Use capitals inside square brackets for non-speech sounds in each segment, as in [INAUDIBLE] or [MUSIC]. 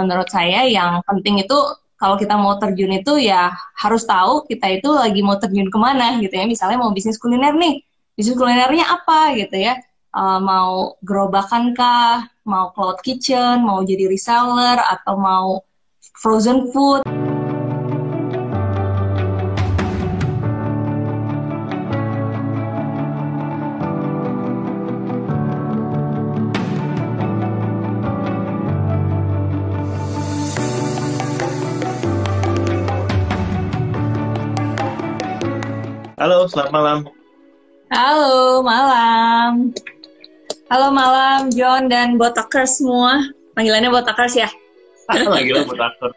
menurut saya yang penting itu kalau kita mau terjun itu ya harus tahu kita itu lagi mau terjun ke mana gitu ya. Misalnya mau bisnis kuliner nih, bisnis kulinernya apa gitu ya. Uh, mau gerobakan kah, mau cloud kitchen, mau jadi reseller, atau mau frozen food. Halo, selamat malam. Halo, malam. Halo malam, John dan Botakers semua. Panggilannya Botakers ya? [LAUGHS] Panggilan Botakers.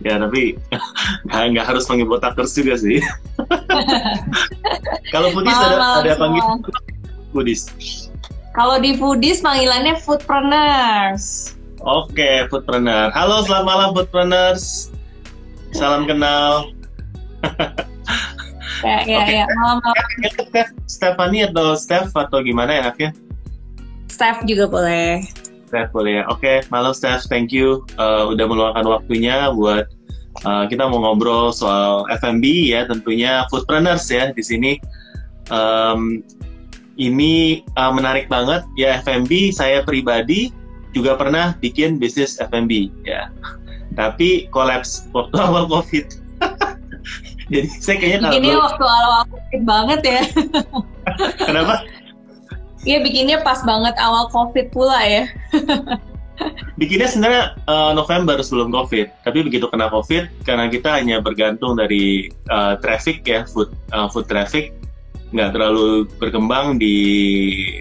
Ya, tapi nggak harus panggil Botakers juga sih. [LAUGHS] Kalau Foodies ada, ada panggilan Foodies. Kalau di Foodies panggilannya Foodpreneurs. Oke, Foodpreneur. Halo, selamat malam Foodpreneurs. Salam kenal. [LAUGHS] Ya, ya, okay. ya. Malam, malam. Steph, Stephanie atau Steph atau gimana enaknya? Steph juga boleh. Steph boleh ya. Oke, okay. malam Steph. Thank you uh, udah meluangkan waktunya buat uh, kita mau ngobrol soal F&B ya, tentunya foodpreneurs ya di sini. Um, ini uh, menarik banget ya F&B. Saya pribadi juga pernah bikin bisnis F&B ya. Tapi kolaps [LAUGHS] waktu awal COVID. Jadi saya kayaknya bikinnya kalau waktu awal covid banget ya. [LAUGHS] Kenapa? Iya bikinnya pas banget awal covid pula ya. [LAUGHS] bikinnya sebenarnya uh, November sebelum covid, tapi begitu kena covid karena kita hanya bergantung dari uh, traffic ya food uh, food traffic nggak terlalu berkembang di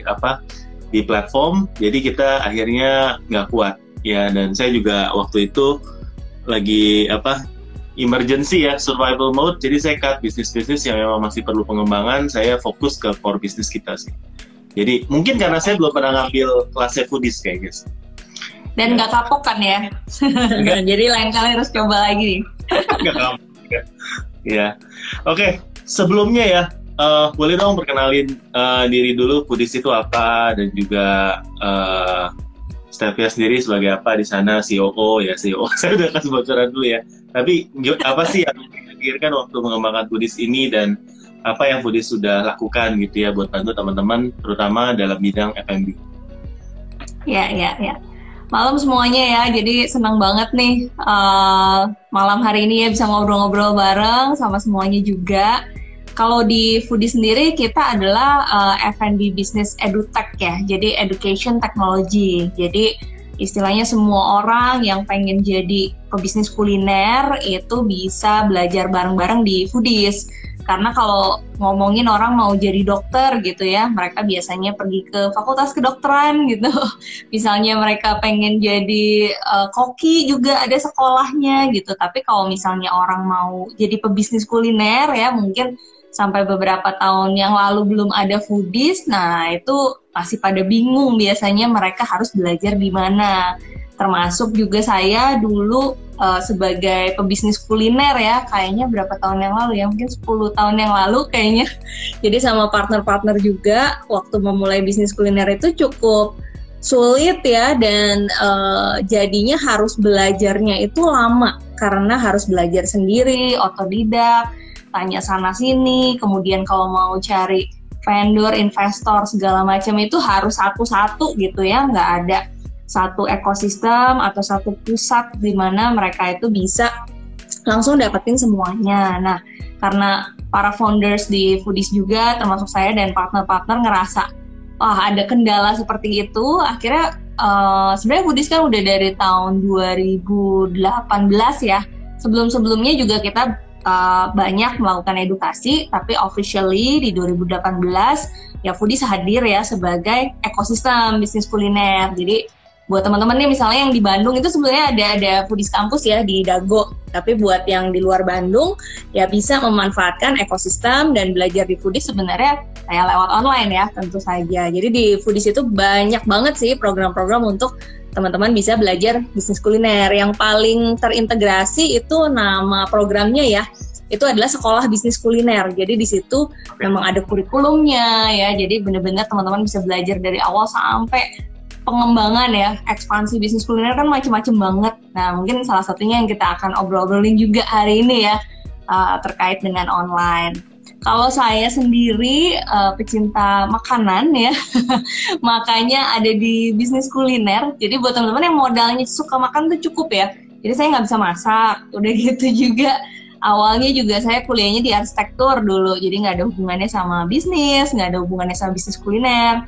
apa di platform, jadi kita akhirnya nggak kuat ya dan saya juga waktu itu lagi apa emergency ya survival mode jadi saya cut bisnis-bisnis yang memang masih perlu pengembangan saya fokus ke core bisnis kita sih jadi mungkin karena saya belum pernah ngambil kelas foodies kayak guys dan nggak ya. kapok kan ya [LAUGHS] jadi lain kali harus coba lagi [LAUGHS] nggak kapok ya, ya. oke okay. sebelumnya ya uh, boleh dong perkenalin uh, diri dulu foodies itu apa dan juga uh, Stevia sendiri sebagai apa di sana COO ya CEO [LAUGHS] saya udah kasih bocoran dulu ya. Tapi apa sih yang dipikirkan waktu mengembangkan Foodies ini dan apa yang Foodies sudah lakukan gitu ya buat bantu teman-teman terutama dalam bidang F&B ya ya ya. Malam semuanya ya jadi senang banget nih uh, malam hari ini ya bisa ngobrol-ngobrol bareng sama semuanya juga kalau di Foodie sendiri kita adalah uh, F&B Business EduTech ya, jadi Education Technology. Jadi istilahnya semua orang yang pengen jadi pebisnis kuliner itu bisa belajar bareng-bareng di Foodies. Karena kalau ngomongin orang mau jadi dokter gitu ya, mereka biasanya pergi ke fakultas kedokteran gitu. [LAUGHS] Misalnya mereka pengen jadi uh, koki juga ada sekolahnya gitu. Tapi kalau misalnya orang mau jadi pebisnis kuliner ya mungkin sampai beberapa tahun yang lalu belum ada foodies, nah itu masih pada bingung biasanya mereka harus belajar di mana. Termasuk juga saya dulu uh, sebagai pebisnis kuliner ya, kayaknya berapa tahun yang lalu ya, mungkin 10 tahun yang lalu kayaknya. [LAUGHS] Jadi sama partner-partner juga waktu memulai bisnis kuliner itu cukup sulit ya dan uh, jadinya harus belajarnya itu lama karena harus belajar sendiri, otodidak tanya sana sini, kemudian kalau mau cari vendor, investor segala macam itu harus satu-satu gitu ya, nggak ada satu ekosistem atau satu pusat di mana mereka itu bisa langsung dapetin semuanya. Nah, karena para founders di Foodies juga termasuk saya dan partner-partner ngerasa wah ada kendala seperti itu, akhirnya uh, sebenarnya Foodies kan udah dari tahun 2018 ya. Sebelum-sebelumnya juga kita uh, banyak melakukan edukasi, tapi officially di 2018 ya Foodies hadir ya sebagai ekosistem bisnis kuliner. Jadi buat teman-teman nih misalnya yang di Bandung itu sebenarnya ada ada Foodies kampus ya di Dago. Tapi buat yang di luar Bandung ya bisa memanfaatkan ekosistem dan belajar di Foodies sebenarnya kayak lewat online ya tentu saja. Jadi di Foodies itu banyak banget sih program-program untuk teman-teman bisa belajar bisnis kuliner. Yang paling terintegrasi itu nama programnya ya, itu adalah sekolah bisnis kuliner. Jadi di situ memang ada kurikulumnya ya. Jadi benar-benar teman-teman bisa belajar dari awal sampai pengembangan ya, ekspansi bisnis kuliner kan macam-macam banget. Nah, mungkin salah satunya yang kita akan obrol-obrolin juga hari ini ya, uh, terkait dengan online. Kalau saya sendiri uh, pecinta makanan ya, [LAUGHS] makanya ada di bisnis kuliner. Jadi buat teman-teman yang modalnya suka makan tuh cukup ya. Jadi saya nggak bisa masak, udah [LAUGHS] gitu juga. Awalnya juga saya kuliahnya di arsitektur dulu, jadi nggak ada hubungannya sama bisnis, nggak ada hubungannya sama bisnis kuliner.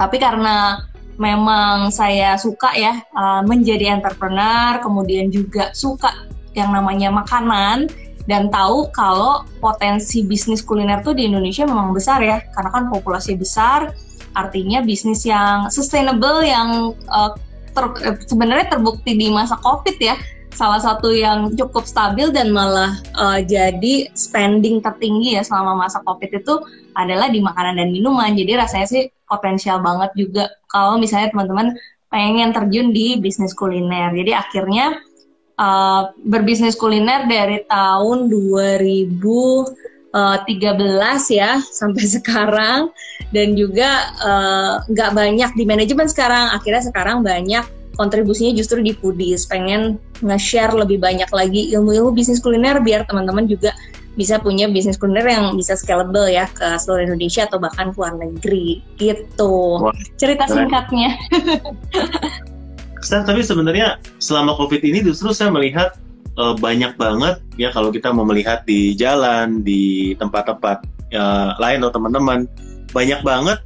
Tapi karena memang saya suka ya uh, menjadi entrepreneur, kemudian juga suka yang namanya makanan dan tahu kalau potensi bisnis kuliner tuh di Indonesia memang besar ya, karena kan populasi besar, artinya bisnis yang sustainable yang uh, ter, sebenarnya terbukti di masa COVID ya, salah satu yang cukup stabil dan malah uh, jadi spending tertinggi ya selama masa COVID itu adalah di makanan dan minuman. Jadi rasanya sih potensial banget juga kalau misalnya teman-teman pengen terjun di bisnis kuliner. Jadi akhirnya uh, berbisnis kuliner dari tahun 2013 ya sampai [LAUGHS] sekarang. Dan juga nggak uh, banyak di manajemen sekarang. Akhirnya sekarang banyak kontribusinya justru di foodies. Pengen nge-share lebih banyak lagi ilmu-ilmu bisnis kuliner biar teman-teman juga bisa punya bisnis kuliner yang bisa scalable ya ke seluruh Indonesia atau bahkan ke luar negeri. Gitu. Wah, cerita keren. singkatnya [LAUGHS] Saya tapi sebenarnya selama COVID ini justru saya melihat uh, banyak banget ya kalau kita mau melihat di jalan di tempat-tempat uh, lain atau teman-teman banyak banget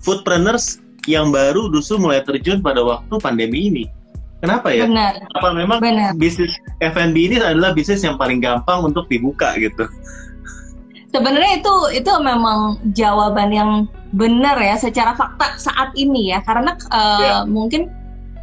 foodpreneurs yang baru justru mulai terjun pada waktu pandemi ini. Kenapa ya? Benar. Apa memang Benar. bisnis F&B ini adalah bisnis yang paling gampang untuk dibuka gitu? Sebenarnya itu itu memang jawaban yang benar ya secara fakta saat ini ya karena uh, ya. mungkin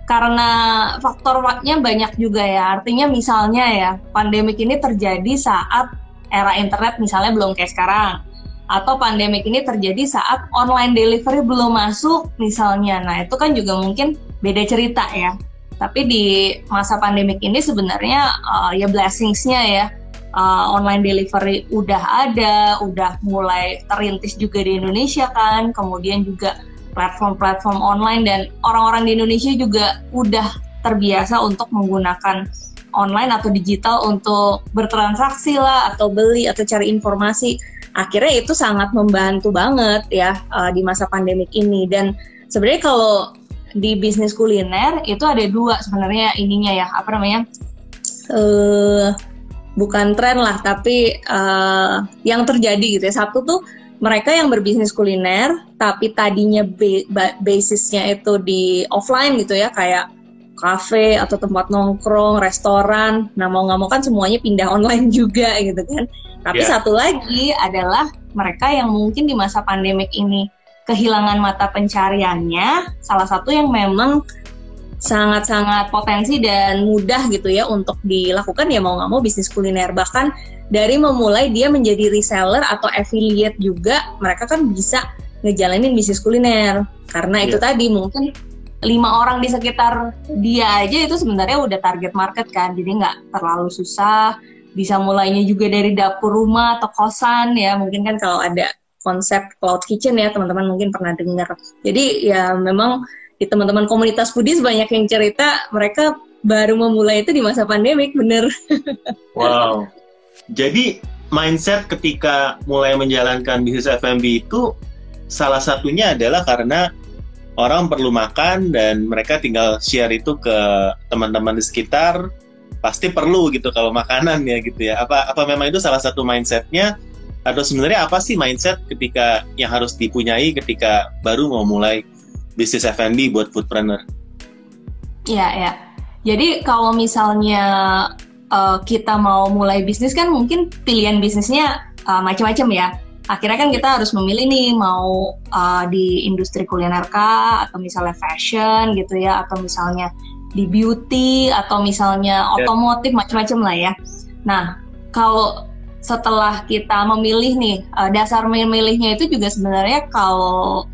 karena faktornya banyak juga ya artinya misalnya ya pandemik ini terjadi saat era internet misalnya belum kayak sekarang atau pandemik ini terjadi saat online delivery belum masuk misalnya. Nah, itu kan juga mungkin beda cerita ya. Tapi di masa pandemik ini sebenarnya uh, ya blessingsnya ya uh, online delivery udah ada, udah mulai terintis juga di Indonesia kan. Kemudian juga platform-platform online dan orang-orang di Indonesia juga udah terbiasa untuk menggunakan online atau digital untuk bertransaksi lah atau beli atau cari informasi. Akhirnya itu sangat membantu banget ya uh, di masa pandemik ini. Dan sebenarnya kalau di bisnis kuliner itu ada dua sebenarnya ininya ya apa namanya uh, bukan tren lah tapi uh, yang terjadi gitu ya. Satu tuh mereka yang berbisnis kuliner tapi tadinya basisnya itu di offline gitu ya kayak kafe atau tempat nongkrong, restoran. Nah mau nggak mau kan semuanya pindah [LAUGHS] online juga gitu kan. Tapi yeah. satu lagi adalah mereka yang mungkin di masa pandemik ini kehilangan mata pencariannya. Salah satu yang memang sangat-sangat potensi dan mudah gitu ya untuk dilakukan. Ya mau nggak mau bisnis kuliner. Bahkan dari memulai dia menjadi reseller atau affiliate juga mereka kan bisa ngejalanin bisnis kuliner. Karena yeah. itu iya. tadi mungkin lima orang di sekitar dia aja itu sebenarnya udah target market kan. Jadi nggak terlalu susah. Bisa mulainya juga dari dapur rumah atau kosan ya. Mungkin kan kalau ada konsep cloud kitchen ya teman-teman mungkin pernah dengar. Jadi ya memang di teman-teman komunitas foodies banyak yang cerita mereka baru memulai itu di masa pandemik bener. [LAUGHS] Wow. Jadi mindset ketika mulai menjalankan bisnis F&B itu salah satunya adalah karena orang perlu makan dan mereka tinggal share itu ke teman-teman di sekitar pasti perlu gitu kalau makanan ya gitu ya. Apa apa memang itu salah satu mindsetnya? Atau sebenarnya apa sih mindset ketika yang harus dipunyai ketika baru mau mulai bisnis F&B buat foodpreneur? Iya ya jadi kalau misalnya uh, kita mau mulai bisnis kan mungkin pilihan bisnisnya uh, macam-macam ya akhirnya kan kita harus memilih nih mau uh, di industri kuliner kah atau misalnya fashion gitu ya atau misalnya di beauty atau misalnya yeah. otomotif macam-macam lah ya. Nah kalau setelah kita memilih nih uh, dasar memilihnya itu juga sebenarnya kalau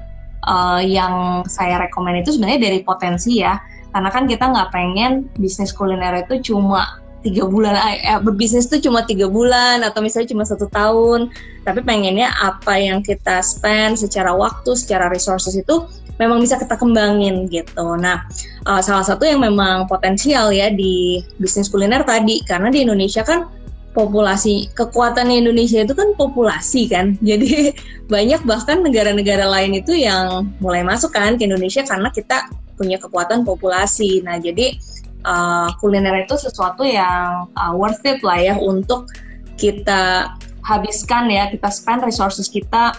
uh, yang saya rekomend itu sebenarnya dari potensi ya karena kan kita nggak pengen bisnis kuliner itu cuma tiga bulan eh, berbisnis tuh cuma tiga bulan atau misalnya cuma satu tahun tapi pengennya apa yang kita spend secara waktu secara resources itu memang bisa kita kembangin gitu. Nah, uh, salah satu yang memang potensial ya di bisnis kuliner tadi karena di Indonesia kan populasi kekuatan Indonesia itu kan populasi kan. [LAUGHS] Jadi banyak bahkan negara-negara lain itu yang mulai masuk kan ke Indonesia karena kita punya kekuatan populasi. Nah, jadi uh, kuliner itu sesuatu yang uh, worth it lah ya untuk kita habiskan ya, kita spend resources kita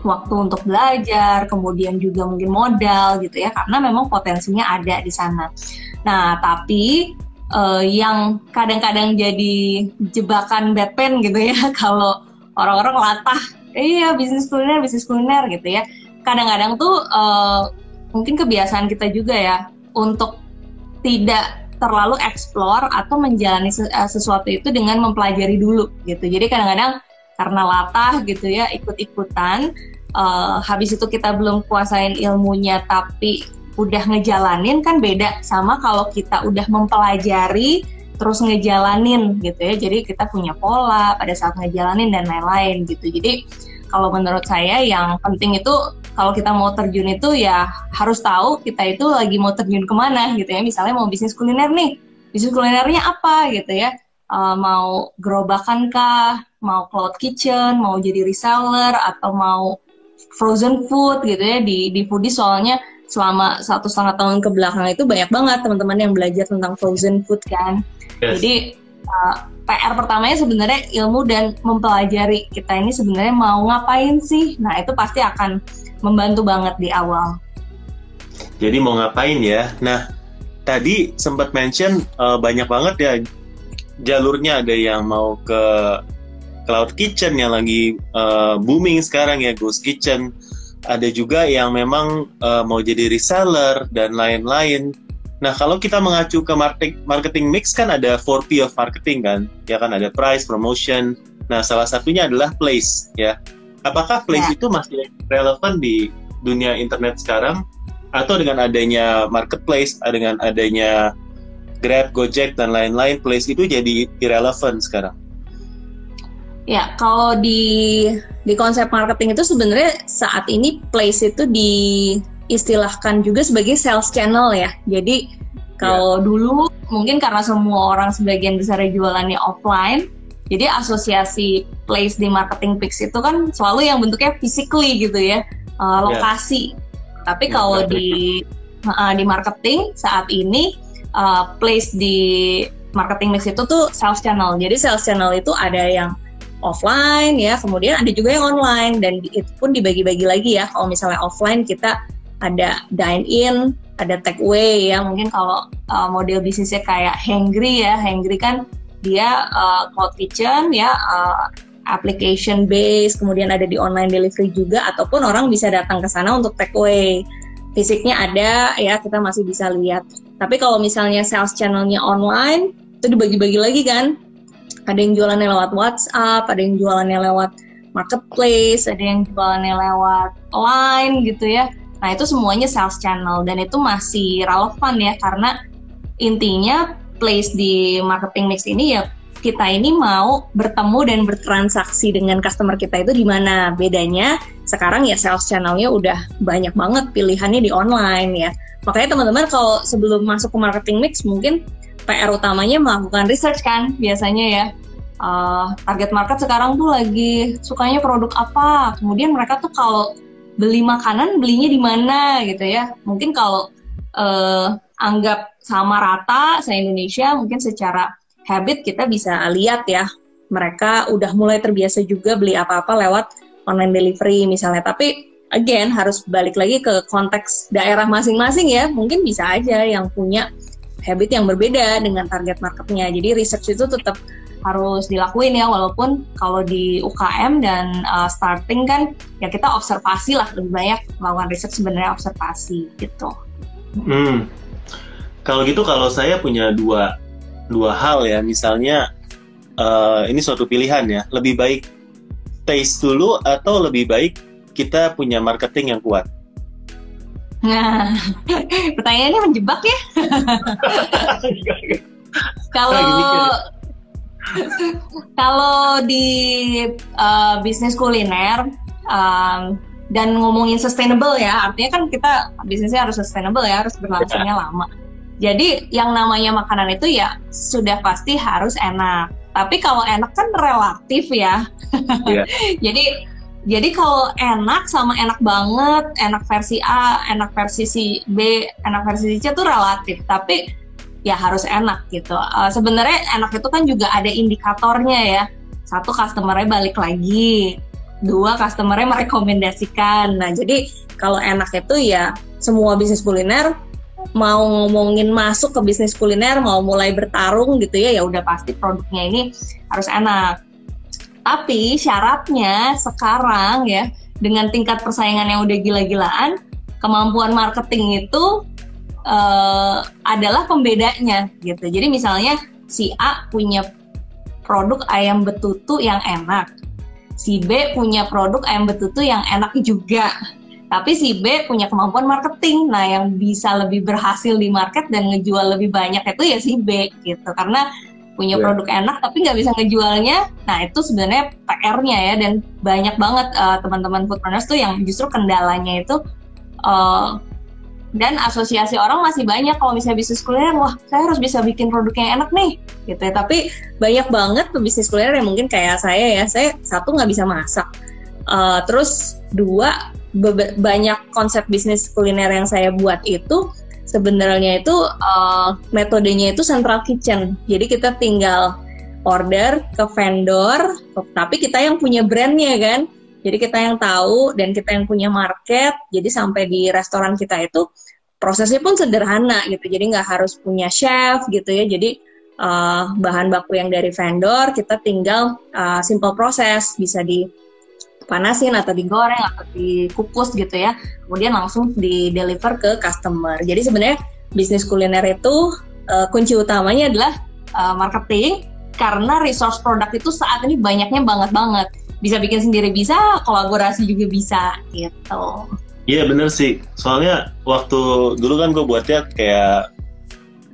waktu untuk belajar, kemudian juga mungkin modal gitu ya, karena memang potensinya ada di sana. Nah, tapi uh, yang kadang-kadang jadi jebakan Batman gitu ya, [LAUGHS] kalau orang-orang latah, iya bisnis kuliner, bisnis kuliner gitu ya. Kadang-kadang tuh uh, mungkin kebiasaan kita juga ya untuk tidak terlalu explore atau menjalani eh, sesuatu itu dengan mempelajari dulu gitu. Jadi kadang-kadang karena latah gitu ya ikut-ikutan uh, habis itu kita belum kuasain ilmunya tapi udah ngejalanin kan beda sama kalau kita udah mempelajari terus ngejalanin gitu ya. Jadi kita punya pola pada saat ngejalanin dan lain-lain gitu. Jadi kalau menurut saya yang penting itu kalau kita mau terjun itu ya harus tahu kita itu lagi mau terjun ke mana gitu ya. Misalnya mau bisnis kuliner nih bisnis kulinernya apa gitu ya. Uh, mau gerobakan kah mau cloud kitchen mau jadi reseller atau mau frozen food gitu ya di di foodie soalnya selama satu setengah tahun ke belakang itu banyak banget teman-teman yang belajar tentang frozen food kan. Yes. Jadi uh, PR pertamanya sebenarnya ilmu dan mempelajari kita ini sebenarnya mau ngapain sih. Nah itu pasti akan membantu banget di awal. Jadi mau ngapain ya? Nah tadi sempat mention uh, banyak banget ya jalurnya ada yang mau ke cloud kitchen yang lagi uh, booming sekarang ya Ghost Kitchen ada juga yang memang uh, mau jadi reseller dan lain-lain. Nah, kalau kita mengacu ke marketing, marketing mix kan ada 4P of marketing kan, ya kan ada price, promotion. Nah, salah satunya adalah place, ya. Apakah place ya. itu masih relevan di dunia internet sekarang atau dengan adanya marketplace, dengan adanya Grab, Gojek dan lain-lain, place itu jadi irrelevant sekarang? Ya, kalau di di konsep marketing itu sebenarnya saat ini place itu diistilahkan juga sebagai sales channel ya. Jadi kalau yeah. dulu mungkin karena semua orang sebagian besar jualannya offline, jadi asosiasi place di marketing pix itu kan selalu yang bentuknya physically gitu ya, uh, lokasi. Yeah. Tapi yeah, kalau di uh, di marketing saat ini uh, place di marketing mix itu tuh sales channel. Jadi sales channel itu ada yang offline ya, kemudian ada juga yang online dan itu pun dibagi-bagi lagi ya. Kalau misalnya offline kita ada dine in, ada take away ya. Mungkin kalau uh, model bisnisnya kayak Hangry ya, Hangry kan dia uh, cloud kitchen ya, uh, application base, kemudian ada di online delivery juga ataupun orang bisa datang ke sana untuk take away. Fisiknya ada ya, kita masih bisa lihat. Tapi kalau misalnya sales channelnya online itu dibagi-bagi lagi kan ada yang jualannya lewat WhatsApp, ada yang jualannya lewat marketplace, ada yang jualannya lewat line gitu ya. Nah itu semuanya sales channel dan itu masih relevan ya karena intinya place di marketing mix ini ya kita ini mau bertemu dan bertransaksi dengan customer kita itu di mana bedanya sekarang ya sales channelnya udah banyak banget pilihannya di online ya makanya teman-teman kalau sebelum masuk ke marketing mix mungkin PR utamanya melakukan research kan biasanya ya. Uh, target market sekarang tuh lagi sukanya produk apa. Kemudian mereka tuh kalau beli makanan belinya di mana gitu ya. Mungkin kalau uh, anggap sama rata se Indonesia mungkin secara habit kita bisa lihat ya mereka udah mulai terbiasa juga beli apa-apa lewat online delivery misalnya. Tapi again harus balik lagi ke konteks daerah masing-masing ya. Mungkin bisa aja yang punya habit yang berbeda dengan target marketnya. Jadi research itu tetap harus dilakuin ya walaupun kalau di UKM dan uh, starting kan ya kita observasi lah lebih banyak melakukan research sebenarnya observasi gitu. Hmm. Kalau gitu kalau saya punya dua dua hal ya misalnya uh, ini suatu pilihan ya lebih baik taste dulu atau lebih baik kita punya marketing yang kuat. Nah, [LAUGHS] pertanyaannya menjebak ya. [LAUGHS] Kalau [LAUGHS] kalau di uh, bisnis kuliner, um, dan ngomongin sustainable ya, artinya kan kita bisnisnya harus sustainable ya, harus berlangsungnya yeah. lama. Jadi yang namanya makanan itu ya sudah pasti harus enak. Tapi kalau enak kan relatif ya. Yeah. Jadi jadi kalau enak sama enak banget, enak versi A, enak versi si B, enak versi C itu relatif. Tapi ya harus enak gitu. Uh, Sebenarnya enak itu kan juga ada indikatornya ya. Satu customernya balik lagi, dua customernya merekomendasikan. Nah jadi kalau enak itu ya semua bisnis kuliner mau ngomongin masuk ke bisnis kuliner mau mulai bertarung gitu ya ya udah pasti produknya ini harus enak tapi syaratnya sekarang ya dengan tingkat persaingan yang udah gila-gilaan kemampuan marketing itu uh, adalah pembedanya gitu jadi misalnya si A punya produk ayam betutu yang enak si B punya produk ayam betutu yang enak juga tapi si B punya kemampuan marketing. Nah, yang bisa lebih berhasil di market dan ngejual lebih banyak itu ya si B gitu. Karena punya yeah. produk enak tapi nggak bisa ngejualnya. Nah, itu sebenarnya PR-nya ya dan banyak banget uh, teman-teman foodpreneurs tuh yang justru kendalanya itu uh, dan asosiasi orang masih banyak kalau misalnya bisnis kuliner wah saya harus bisa bikin produk yang enak nih gitu ya tapi banyak banget pebisnis kuliner yang mungkin kayak saya ya saya satu nggak bisa masak uh, terus dua banyak konsep bisnis kuliner yang saya buat itu sebenarnya itu uh, metodenya itu central kitchen. Jadi kita tinggal order ke vendor, tapi kita yang punya brandnya kan. Jadi kita yang tahu dan kita yang punya market. Jadi sampai di restoran kita itu prosesnya pun sederhana gitu. Jadi nggak harus punya chef gitu ya. Jadi uh, bahan baku yang dari vendor kita tinggal uh, simple proses bisa di panasin atau digoreng atau dikukus gitu ya. Kemudian langsung di deliver ke customer. Jadi sebenarnya bisnis kuliner itu uh, kunci utamanya adalah uh, marketing. Karena resource produk itu saat ini banyaknya banget banget. Bisa bikin sendiri bisa kolaborasi juga bisa gitu. Iya bener sih. Soalnya waktu dulu kan gue buatnya kayak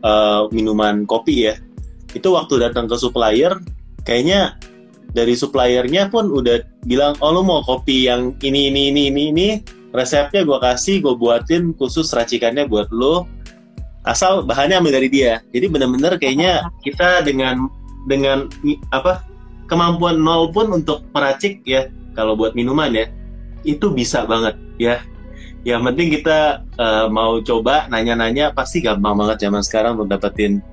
uh, minuman kopi ya. Itu waktu datang ke supplier kayaknya dari suppliernya pun udah bilang oh lu mau kopi yang ini ini ini ini ini? Resepnya gue kasih gue buatin khusus racikannya buat lo asal bahannya ambil dari dia. Jadi bener-bener kayaknya kita dengan dengan apa kemampuan nol pun untuk meracik ya kalau buat minuman ya itu bisa banget ya. Yang penting kita uh, mau coba nanya-nanya pasti gampang banget zaman sekarang untuk dapetin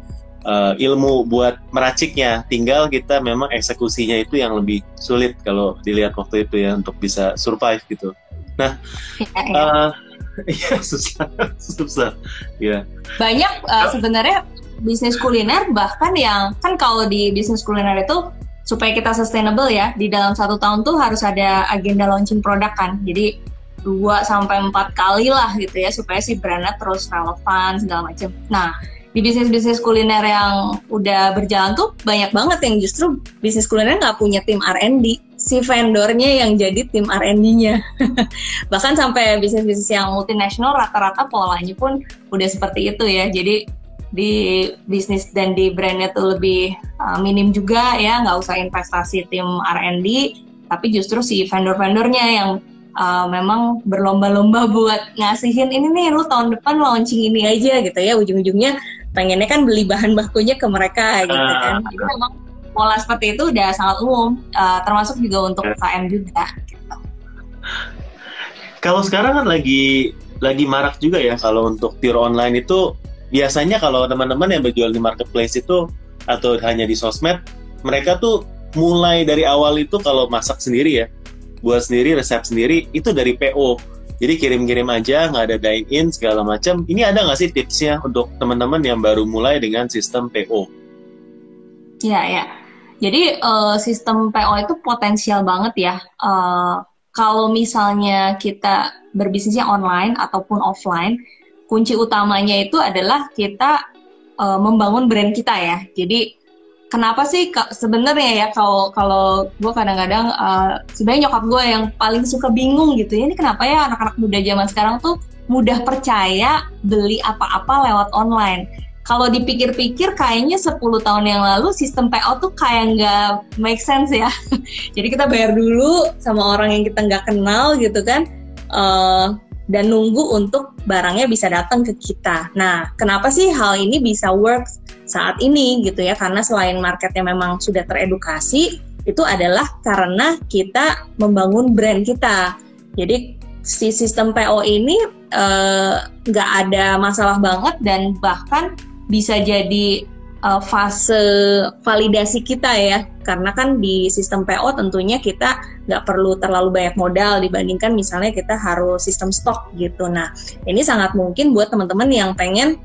uh, ilmu buat meraciknya. Tinggal kita memang eksekusinya itu yang lebih sulit kalau dilihat waktu itu ya untuk bisa survive gitu. Nah, ya, ya. Uh, [LAUGHS] ya susah, susah. Ya. Banyak uh, sebenarnya bisnis kuliner bahkan yang kan kalau di bisnis kuliner itu supaya kita sustainable ya di dalam satu tahun tuh harus ada agenda launching produk kan. Jadi dua sampai empat kali lah gitu ya supaya si brandnya terus relevan segala macam. Nah di bisnis-bisnis kuliner yang udah berjalan tuh banyak banget yang justru bisnis kuliner nggak punya tim R&D si vendornya yang jadi tim R&D-nya [LAUGHS] bahkan sampai bisnis-bisnis yang multinasional rata-rata polanya pun udah seperti itu ya. Jadi di bisnis dan di brandnya tuh lebih uh, minim juga ya nggak usah investasi tim R&D tapi justru si vendor-vendornya yang uh, memang berlomba-lomba buat ngasihin ini nih lu tahun depan launching ini aja gitu ya. Ujung-ujungnya pengennya kan beli bahan bakunya ke mereka gitu uh, kan. Jadi memang pola seperti itu udah sangat umum, uh, termasuk juga untuk UKM juga. Gitu. Kalau sekarang kan lagi lagi marak juga ya kalau untuk tour online itu biasanya kalau teman-teman yang berjual di marketplace itu atau hanya di sosmed, mereka tuh mulai dari awal itu kalau masak sendiri ya, buat sendiri resep sendiri itu dari PO jadi kirim-kirim aja, nggak ada dine in segala macam. Ini ada nggak sih tipsnya untuk teman-teman yang baru mulai dengan sistem PO? Ya ya. Jadi uh, sistem PO itu potensial banget ya. Uh, kalau misalnya kita berbisnisnya online ataupun offline, kunci utamanya itu adalah kita uh, membangun brand kita ya. Jadi kenapa sih sebenarnya ya kalau kalau gue kadang-kadang uh, sebenarnya nyokap gue yang paling suka bingung gitu ya ini kenapa ya anak-anak muda zaman sekarang tuh mudah percaya beli apa-apa lewat online. Kalau dipikir-pikir kayaknya 10 tahun yang lalu sistem PO tuh kayak nggak make sense ya. [LAUGHS] Jadi kita bayar dulu sama orang yang kita nggak kenal gitu kan. uh, dan nunggu untuk barangnya bisa datang ke kita. Nah, kenapa sih hal ini bisa work saat ini gitu ya? Karena selain marketnya memang sudah teredukasi, itu adalah karena kita membangun brand kita. Jadi si sistem PO ini eh, nggak uh, ada masalah banget dan bahkan bisa jadi uh, fase validasi kita ya. Karena kan di sistem PO tentunya kita nggak perlu terlalu banyak modal dibandingkan misalnya kita harus sistem stok gitu. Nah ini sangat mungkin buat teman-teman yang pengen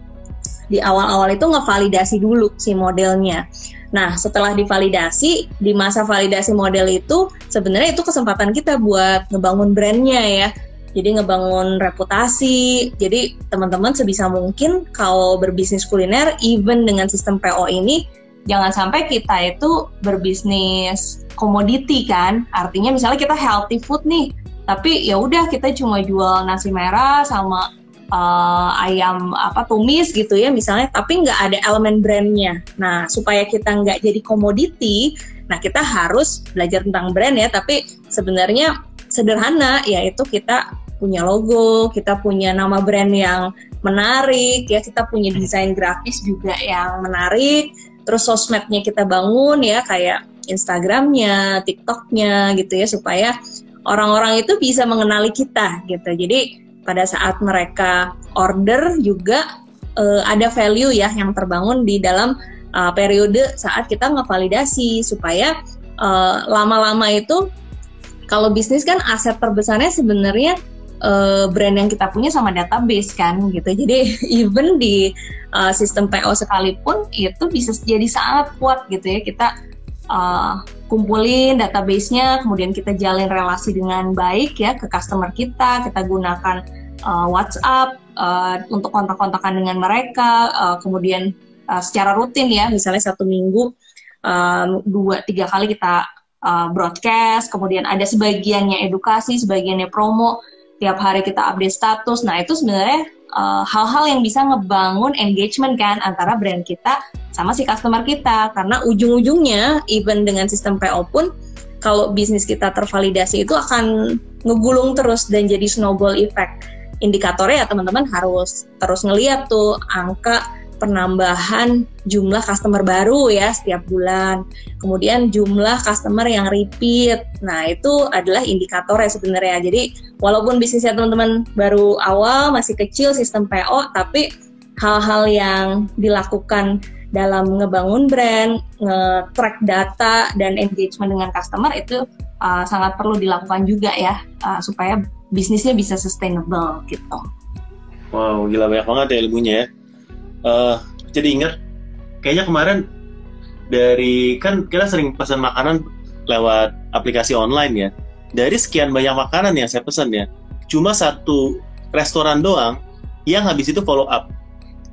di awal-awal itu ngevalidasi dulu si modelnya. Nah, setelah divalidasi, di masa validasi model itu, sebenarnya itu kesempatan kita buat ngebangun brandnya ya jadi ngebangun reputasi. Jadi teman-teman sebisa mungkin kalau berbisnis kuliner, even dengan sistem PO ini, jangan sampai kita itu berbisnis komoditi kan. Artinya misalnya kita healthy food nih, tapi ya udah kita cuma jual nasi merah sama uh, ayam apa tumis gitu ya misalnya, tapi nggak ada elemen brandnya. Nah supaya kita nggak jadi komoditi, nah kita harus belajar tentang brand ya. Tapi sebenarnya sederhana yaitu kita punya logo, kita punya nama brand yang menarik, ya kita punya desain grafis juga yang menarik, terus sosmednya kita bangun ya kayak Instagramnya, TikToknya gitu ya supaya orang-orang itu bisa mengenali kita gitu. Jadi pada saat mereka order juga uh, ada value ya yang terbangun di dalam uh, periode saat kita ngevalidasi supaya eh, lama-lama uh, itu kalau bisnis kan aset terbesarnya sebenarnya uh, brand yang kita punya sama database kan gitu. Jadi [LAUGHS] even di uh, sistem PO sekalipun itu bisa jadi sangat kuat gitu ya. Kita uh, kumpulin database-nya, kemudian kita jalin relasi dengan baik ya ke customer kita, kita gunakan uh, WhatsApp uh, untuk kontak-kontakan dengan mereka, uh, kemudian uh, secara rutin ya, misalnya satu minggu um, dua tiga kali kita uh, broadcast, kemudian ada sebagiannya edukasi, sebagiannya promo, tiap hari kita update status. Nah itu sebenarnya uh, hal-hal yang bisa ngebangun engagement kan antara brand kita sama si customer kita. Karena ujung-ujungnya even dengan sistem PO pun kalau bisnis kita tervalidasi itu akan ngegulung terus dan jadi snowball effect. Indikatornya ya teman-teman harus terus ngeliat tuh angka penambahan jumlah customer baru ya setiap bulan. Kemudian jumlah customer yang repeat. Nah, itu adalah indikatornya sebenarnya. Jadi, walaupun bisnisnya teman-teman baru awal, masih kecil sistem PO, tapi hal-hal yang dilakukan dalam ngebangun brand, nge-track data dan engagement dengan customer itu uh, sangat perlu dilakukan juga ya uh, supaya bisnisnya bisa sustainable gitu. Wow, gila banyak banget ya ilmunya ya uh, jadi ingat kayaknya kemarin dari kan kita sering pesan makanan lewat aplikasi online ya. Dari sekian banyak makanan yang saya pesan ya cuma satu restoran doang yang habis itu follow up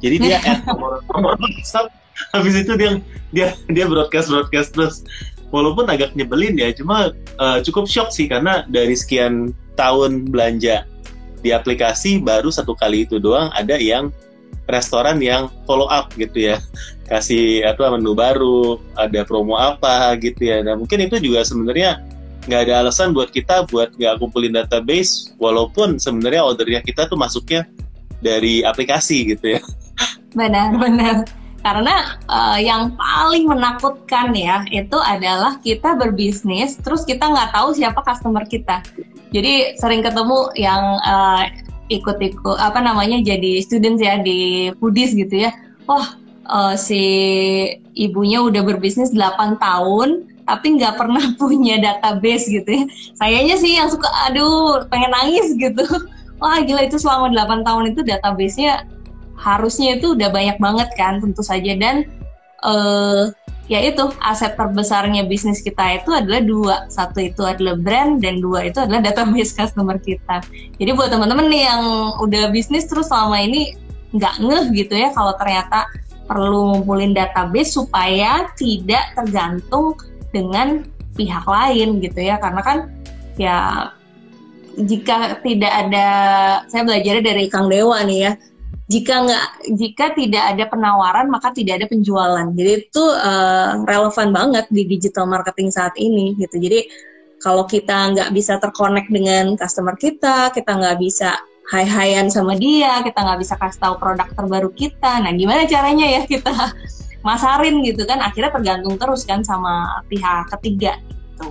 jadi dia [LAUGHS] add nomor WhatsApp habis itu dia dia dia broadcast broadcast terus. Walaupun agak nyebelin ya cuma uh, cukup shock sih karena dari sekian tahun belanja di aplikasi baru satu kali itu doang ada yang restoran yang follow up gitu ya. Kasih apa menu baru ada promo apa gitu ya. Nah mungkin itu juga sebenarnya nggak ada alasan buat kita buat nggak kumpulin database walaupun sebenarnya ordernya kita tuh masuknya dari aplikasi gitu ya. Benar benar. Karena uh, yang paling menakutkan ya itu adalah kita berbisnis terus kita nggak tahu siapa customer kita. Jadi sering ketemu yang uh, ikut-ikut apa namanya jadi students ya di foodies gitu ya. Wah, uh, si ibunya udah berbisnis 8 tahun tapi nggak pernah [LAUGHS] punya database gitu ya. Sayanya sih yang suka aduh pengen nangis gitu. [LAUGHS] Wah, gila itu selama 8 tahun itu database-nya harusnya itu udah banyak banget kan tentu saja dan uh, ya itu aset terbesarnya bisnis kita itu adalah dua. Satu itu adalah brand dan dua itu adalah database customer kita. Jadi buat teman-teman nih yang udah bisnis terus selama ini nggak ngeh gitu ya kalau ternyata perlu ngumpulin database supaya tidak tergantung dengan pihak lain gitu ya. Karena kan ya jika tidak ada saya belajar dari Kang Dewa nih ya jika nggak jika tidak ada penawaran maka tidak ada penjualan jadi itu uh, relevan banget di digital marketing saat ini gitu jadi kalau kita nggak bisa terkonek dengan customer kita, kita nggak bisa hai-haian sama dia, kita nggak bisa kasih tahu produk terbaru kita. Nah, gimana caranya ya kita [LAUGHS] masarin gitu kan? Akhirnya tergantung terus kan sama pihak ketiga gitu.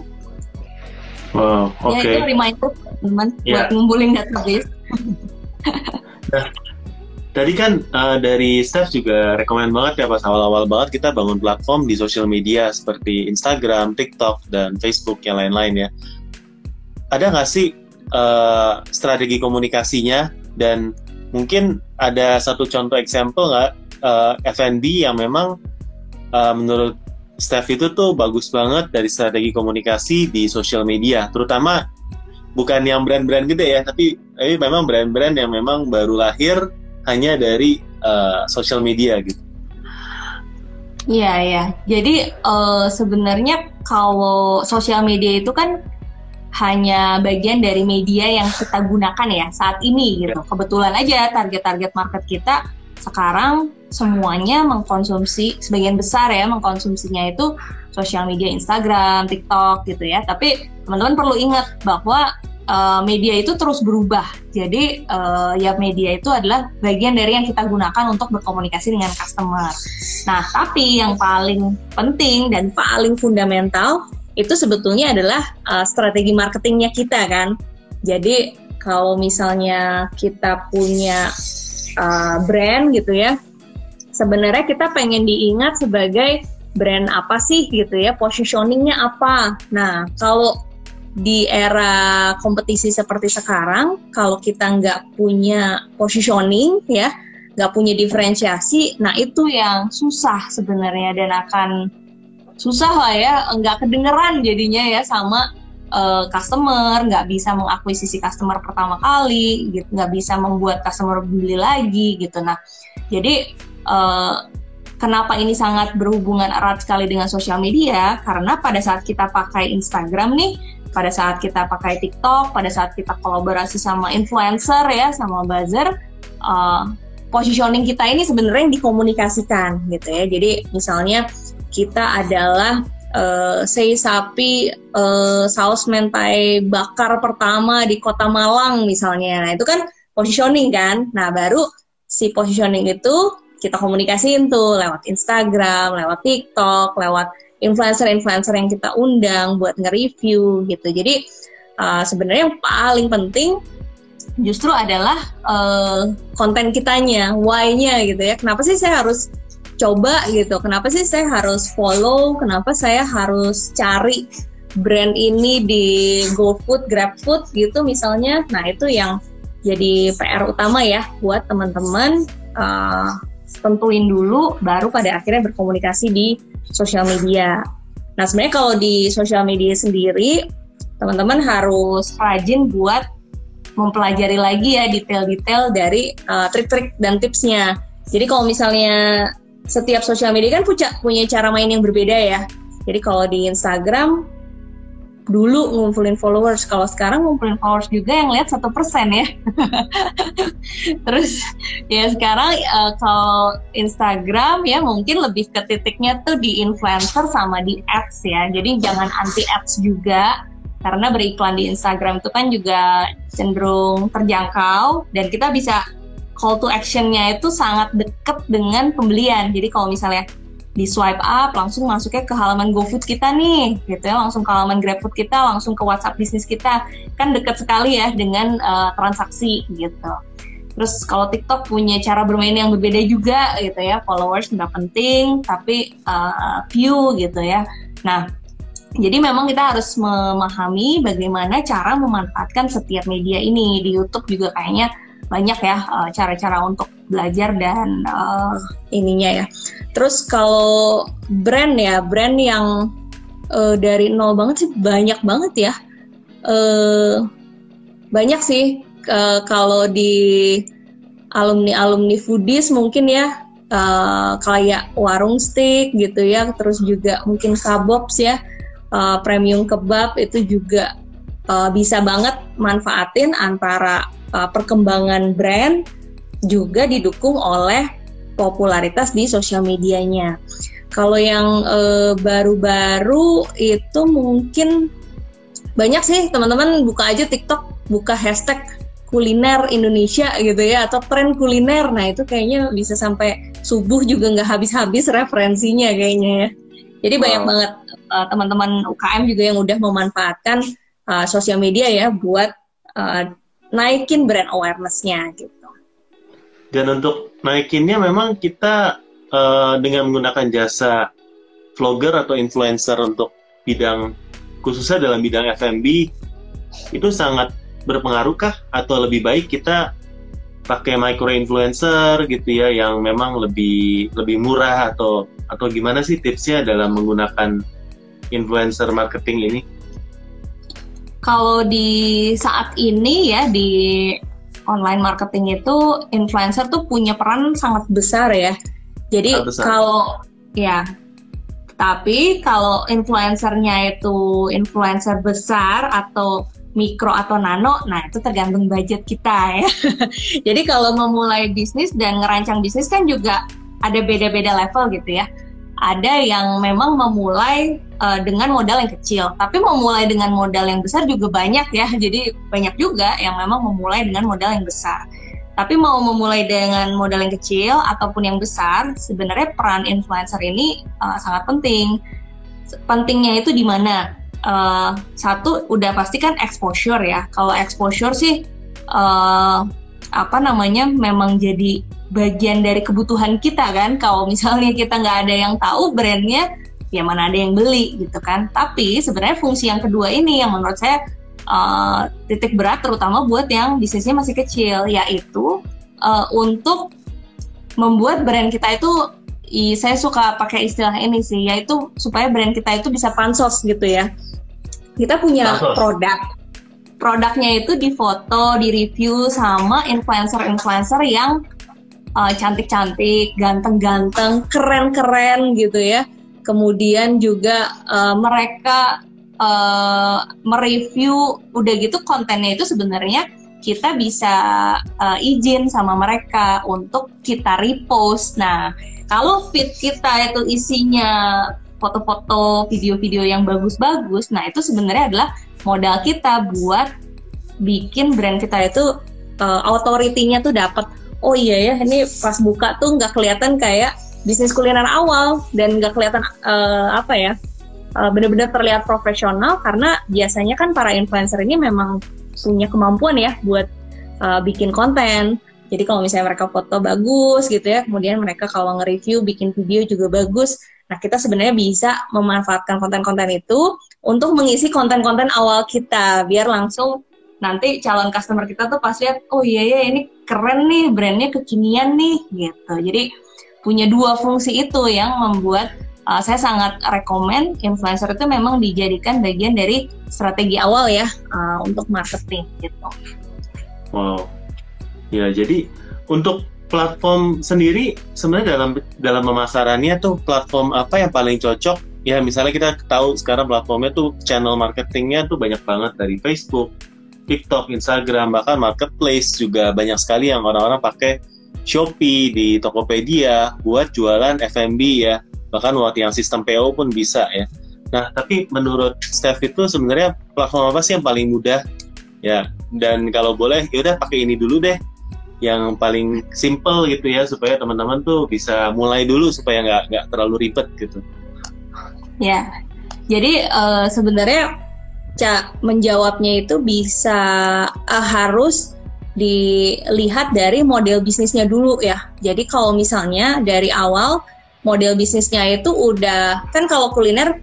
Wow, oke. Okay. Ya itu reminder teman yeah. buat ngumpulin database. nah, [LAUGHS] tadi kan uh, dari staff juga rekomend banget ya pas awal-awal banget kita bangun platform di sosial media seperti Instagram, TikTok, dan Facebook yang lain-lain ya. Ada nggak sih uh, strategi komunikasinya? Dan mungkin ada satu contoh example nggak? Uh, F&B yang memang uh, menurut staff itu tuh bagus banget dari strategi komunikasi di sosial media, terutama bukan yang brand-brand gede ya, tapi tapi memang brand-brand yang memang baru lahir hanya dari uh, sosial media gitu. Iya ya. Jadi uh, sebenarnya kalau sosial media itu kan hanya bagian dari media yang kita gunakan ya saat ini gitu. Ya. Kebetulan aja target-target market kita sekarang semuanya mengkonsumsi sebagian besar ya mengkonsumsinya itu sosial media Instagram, TikTok gitu ya. Tapi teman-teman perlu ingat bahwa uh, media itu terus berubah. Jadi uh, ya media itu adalah bagian dari yang kita gunakan untuk berkomunikasi dengan customer. Nah, tapi yang paling penting dan paling fundamental itu sebetulnya adalah uh, strategi marketingnya kita kan. Jadi kalau misalnya kita punya uh, brand gitu ya, sebenarnya kita pengen diingat sebagai brand apa sih gitu ya, positioningnya apa. Nah, kalau di era kompetisi seperti sekarang, kalau kita nggak punya positioning ya, nggak punya diferensiasi, nah itu yang susah sebenarnya dan akan susah lah ya, nggak kedengeran jadinya ya sama uh, customer, nggak bisa mengakuisisi customer pertama kali, gitu, nggak bisa membuat customer beli lagi gitu. Nah, jadi uh, kenapa ini sangat berhubungan erat sekali dengan sosial media? Karena pada saat kita pakai Instagram nih pada saat kita pakai TikTok, pada saat kita kolaborasi sama influencer ya, sama buzzer, uh, positioning kita ini sebenarnya yang dikomunikasikan gitu ya. Jadi misalnya kita adalah uh, say sapi uh, saus mentai bakar pertama di kota Malang misalnya. Nah itu kan positioning kan. Nah baru si positioning itu kita komunikasiin tuh lewat Instagram, lewat TikTok, lewat influencer-influencer yang kita undang buat nge-review gitu. Jadi uh, sebenarnya yang paling penting justru adalah uh, konten kitanya, why-nya gitu ya. Kenapa sih saya harus coba gitu? Kenapa sih saya harus follow? Kenapa saya harus cari brand ini di GoFood, GrabFood gitu misalnya? Nah itu yang jadi PR utama ya buat teman-teman. Uh, tentuin dulu, baru pada akhirnya berkomunikasi di sosial media. Nah, sebenarnya kalau di sosial media sendiri, teman-teman harus rajin buat mempelajari lagi ya detail-detail dari uh, trik-trik dan tipsnya. Jadi kalau misalnya setiap sosial media kan punya punya cara main yang berbeda ya. Jadi kalau di Instagram dulu ngumpulin followers. Kalau sekarang ngumpulin followers juga yang lihat satu persen ya. [LAUGHS] Terus ya sekarang uh, kalau Instagram ya mungkin lebih ke titiknya tuh di influencer sama di ads ya. Jadi jangan anti ads juga. Karena beriklan di Instagram itu kan juga cenderung terjangkau. Dan kita bisa call to actionnya itu sangat deket dengan pembelian. Jadi kalau misalnya di swipe up langsung masuknya ke halaman GoFood kita nih gitu ya. Langsung ke halaman GrabFood kita langsung ke WhatsApp bisnis kita. Kan dekat sekali ya dengan uh, transaksi gitu. Terus kalau TikTok punya cara bermain yang berbeda juga gitu ya. Followers nggak penting tapi uh, view gitu ya. Nah jadi memang kita harus memahami bagaimana cara memanfaatkan setiap media ini. Di YouTube juga kayaknya banyak ya eh, cara-cara untuk belajar dan uh, ininya ya. Terus kalau brand ya, brand yang uh, dari nol banget sih banyak banget ya. Uh, banyak sih uh, kalau di alumni-alumni foodies mungkin ya uh, kayak warung steak gitu ya, terus juga mungkin kabobs ya, uh, premium kebab itu juga uh, bisa banget manfaatin antara uh, perkembangan brand juga didukung oleh popularitas di sosial medianya. Kalau yang baru baru-baru itu mungkin banyak sih teman-teman buka aja TikTok, buka hashtag kuliner Indonesia gitu ya atau tren kuliner. Nah itu kayaknya bisa sampai subuh juga nggak habis-habis referensinya kayaknya ya. Jadi wow. banyak banget uh, teman-teman UKM juga yang udah memanfaatkan uh, sosial media ya buat uh, naikin brand awarenessnya gitu. Dan untuk naikinnya memang kita uh, dengan menggunakan jasa vlogger atau influencer untuk bidang khususnya dalam bidang F&B itu sangat berpengaruhkah atau lebih baik kita pakai micro influencer gitu ya yang memang lebih lebih murah atau atau gimana sih tipsnya dalam menggunakan influencer marketing ini? Kalau di saat ini ya di online marketing itu influencer tuh punya peran sangat besar ya. Jadi kalau ya tapi kalau influencernya itu influencer besar atau mikro atau nano, nah itu tergantung budget kita ya. [LAUGHS] Jadi kalau memulai bisnis dan ngerancang bisnis kan juga ada beda-beda level gitu ya. Ada yang memang memulai uh, dengan modal yang kecil, tapi memulai dengan modal yang besar juga banyak ya. [LAUGHS] Jadi banyak juga yang memang memulai dengan modal yang besar. Tapi mau memulai dengan modal yang kecil ataupun yang besar, sebenarnya peran influencer ini uh, sangat penting. Pentingnya itu di mana? uh, satu udah pasti kan exposure ya. Kalau exposure sih uh, apa namanya memang jadi bagian dari kebutuhan kita kan. Kalau misalnya kita nggak ada yang tahu brandnya, ya mana ada yang beli gitu kan. Tapi sebenarnya fungsi yang kedua ini yang menurut saya uh, titik berat terutama buat yang bisnisnya masih kecil, yaitu uh, untuk membuat brand kita itu I, saya suka pakai istilah ini sih, yaitu supaya brand kita itu bisa pansos gitu ya kita punya produk produknya itu difoto, di review sama influencer-influencer yang uh, cantik-cantik, ganteng-ganteng, keren-keren gitu ya. Kemudian juga uh, mereka uh, mereview, udah gitu kontennya itu sebenarnya kita bisa uh, izin sama mereka untuk kita repost. Nah, kalau feed kita itu isinya foto-foto, video-video yang bagus-bagus, nah itu sebenarnya adalah modal kita buat bikin brand kita itu uh, authority-nya tuh dapat. Oh iya ya, ini pas buka tuh nggak kelihatan kayak bisnis kuliner awal dan nggak kelihatan uh, apa ya, uh, benar-benar terlihat profesional karena biasanya kan para influencer ini memang punya kemampuan ya buat uh, bikin konten. Jadi kalau misalnya mereka foto bagus gitu ya, kemudian mereka kalau nge-review bikin video juga bagus, Nah, kita sebenarnya bisa memanfaatkan konten-konten itu untuk mengisi konten-konten awal kita biar langsung nanti calon customer kita tuh pas lihat oh iya ya ini keren nih brandnya kekinian nih gitu. Jadi punya dua fungsi itu yang membuat uh, saya sangat rekomend influencer itu memang dijadikan bagian dari strategi awal ya uh, untuk marketing gitu. Wow. Ya, jadi untuk platform sendiri sebenarnya dalam dalam pemasarannya tuh platform apa yang paling cocok ya misalnya kita tahu sekarang platformnya tuh channel marketingnya tuh banyak banget dari Facebook, TikTok, Instagram bahkan marketplace juga banyak sekali yang orang-orang pakai Shopee di Tokopedia buat jualan F&B ya bahkan buat yang sistem PO pun bisa ya. Nah tapi menurut Steph itu sebenarnya platform apa sih yang paling mudah ya dan kalau boleh ya udah pakai ini dulu deh yang paling simple gitu ya supaya teman-teman tuh bisa mulai dulu supaya nggak nggak terlalu ribet gitu. Ya, jadi uh, sebenarnya Cak menjawabnya itu bisa uh, harus dilihat dari model bisnisnya dulu ya. Jadi kalau misalnya dari awal model bisnisnya itu udah kan kalau kuliner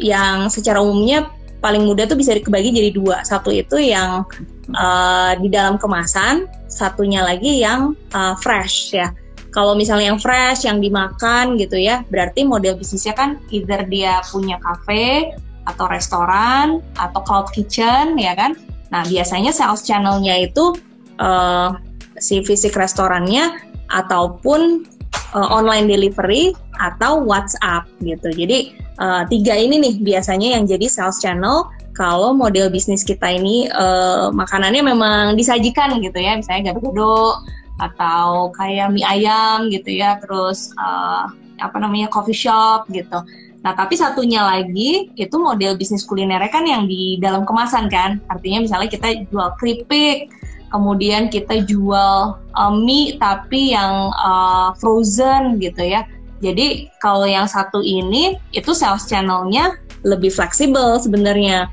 yang secara umumnya paling mudah tuh bisa dibagi jadi dua. Satu itu yang uh, di dalam kemasan, satunya lagi yang uh, fresh ya. Kalau misalnya yang fresh, yang dimakan gitu ya, berarti model bisnisnya kan either dia punya cafe atau restoran atau cloud kitchen ya kan. Nah biasanya sales channelnya itu uh, si fisik restorannya ataupun uh, online delivery atau WhatsApp gitu. Jadi uh, tiga ini nih biasanya yang jadi sales channel kalau model bisnis kita ini uh, makanannya memang disajikan gitu ya, misalnya gado-gado atau kayak mie ayam gitu ya, terus uh, apa namanya coffee shop gitu. Nah, tapi satunya lagi itu model bisnis kulinernya kan yang di dalam kemasan kan. Artinya misalnya kita jual keripik, kemudian kita jual uh, mie tapi yang uh, frozen gitu ya. Jadi kalau yang satu ini itu sales channelnya lebih fleksibel sebenarnya.